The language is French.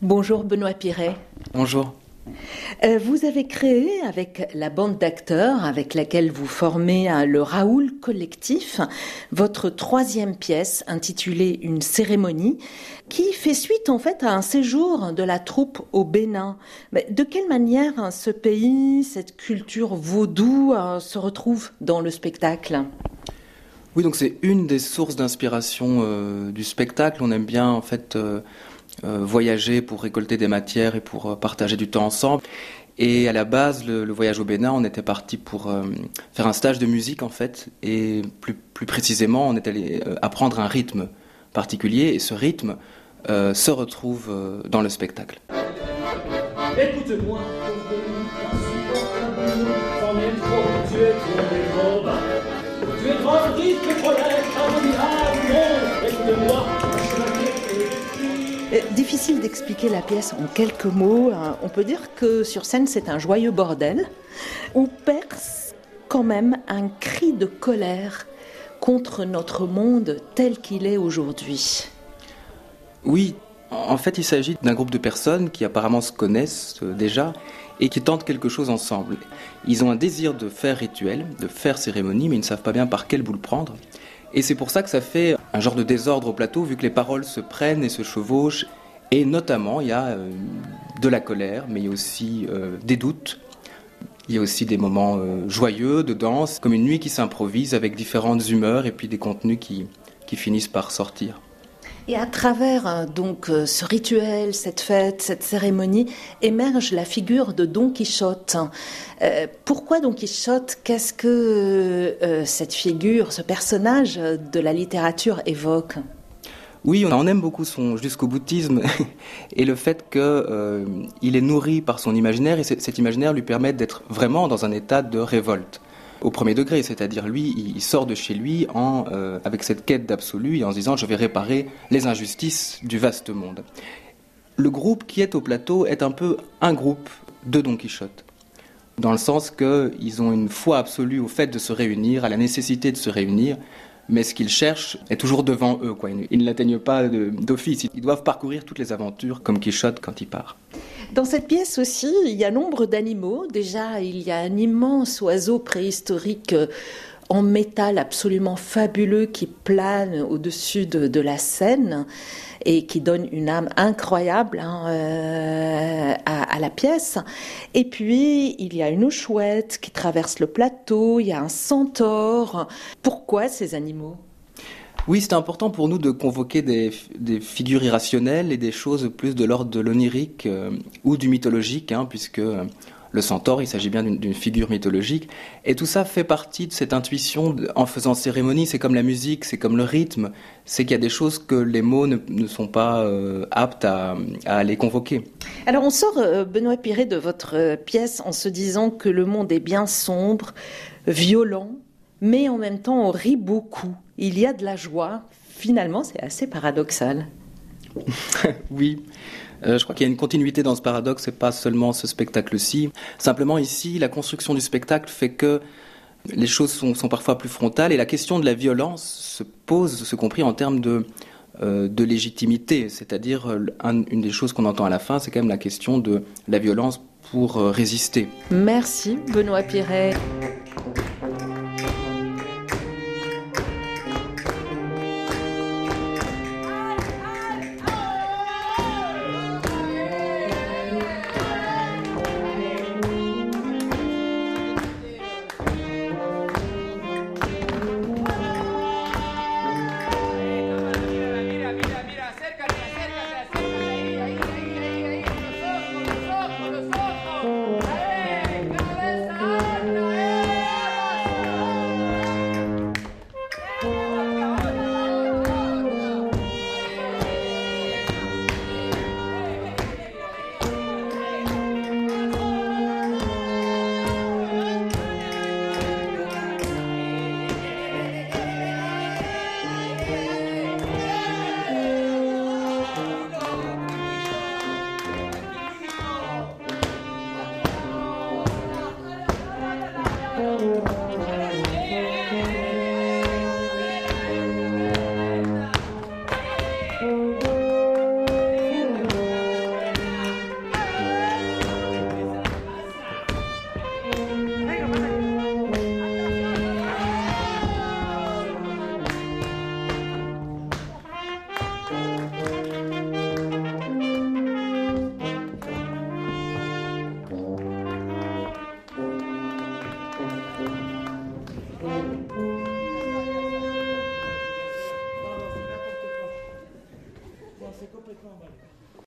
Bonjour Benoît Piret. Bonjour. Euh, vous avez créé avec la bande d'acteurs avec laquelle vous formez le Raoul Collectif votre troisième pièce intitulée Une cérémonie qui fait suite en fait à un séjour de la troupe au Bénin. Mais de quelle manière ce pays, cette culture vaudou euh, se retrouve dans le spectacle? Oui, donc c'est une des sources d'inspiration euh, du spectacle. On aime bien en fait euh, voyager pour récolter des matières et pour euh, partager du temps ensemble. Et à la base, le, voyage au Bénin, on était parti pour euh, faire un stage de musique en fait, et plus, plus précisément, on est allé apprendre un rythme particulier, et ce rythme se retrouve dans le spectacle. Écoute-moi, tu es difficile d'expliquer la pièce en quelques mots. Hein. On peut dire que sur scène, c'est un joyeux bordel où perce quand même un cri de colère contre notre monde tel qu'il est aujourd'hui. Oui, en fait, il s'agit d'un groupe de personnes qui apparemment se connaissent euh, déjà et qui tentent quelque chose ensemble. Ils ont un désir de faire rituel, de faire cérémonie, mais ils ne savent pas bien par quel bout le prendre. Et c'est pour ça que ça fait un genre de désordre au plateau, vu que les paroles se prennent et se chevauchent. Et notamment, il y a euh, de la colère, mais il y a aussi euh, des doutes. Il y a aussi des moments euh, joyeux de danse, comme une nuit qui s'improvise avec différentes humeurs et puis des contenus qui, qui finissent par sortir. Et à travers donc ce rituel, cette fête, cette cérémonie, émerge la figure de Don Quichotte. Pourquoi Don Quichotte? Qu'est-ce que cette figure, ce personnage de la littérature évoque? Oui, on aime beaucoup son jusqu'au boutisme et le fait qu'il est nourri par son imaginaire et cet imaginaire lui permet d'être vraiment dans un état de révolte au premier degré, c'est-à-dire lui, il sort de chez lui euh, avec cette quête d'absolu et en se disant je vais réparer les injustices du vaste monde. Le groupe qui est au plateau est un peu un groupe de Don Quichotte, dans le sens qu'ils ont une foi absolue au fait de se réunir, à la nécessité de se réunir, mais ce qu'ils cherchent est toujours devant eux. Quoi. Ils ne l'atteignent pas d'office, ils doivent parcourir toutes les aventures comme Quichotte quand il part. Dans cette pièce aussi, il y a nombre d'animaux. Déjà, il y a un immense oiseau préhistorique euh, en métal absolument fabuleux qui plane au-dessus de, la scène et qui donne une âme incroyable hein, euh, à, la pièce. Et puis, il y a une chouette qui traverse le plateau, il y a un centaure. Pourquoi ces animaux? Oui, c'est important pour nous de convoquer des, figures irrationnelles et des choses plus de l'ordre de l'onirique euh, ou du mythologique, hein, puisque le centaure, il s'agit bien d'une figure mythologique. Et tout ça fait partie de cette intuition en faisant cérémonie. C'est comme la musique, c'est comme le rythme. C'est qu'il y a des choses que les mots ne, sont pas euh, aptes à, les convoquer. Alors on sort, Benoît Piret, de votre pièce en se disant que le monde est bien sombre, violent, mais en même temps on rit beaucoup. Il y a de la joie. Finalement, c'est assez paradoxal. oui. Euh, je crois qu'il y a une continuité dans ce paradoxe, c'est pas seulement ce spectacle-ci. Simplement ici, la construction du spectacle fait que les choses sont, parfois plus frontales et la question de la violence se pose, ce compris en termes de, euh, de légitimité. C'est-à-dire, euh, une des choses qu'on entend à la fin, c'est quand même la question de la violence pour résister. Merci Benoît Piret.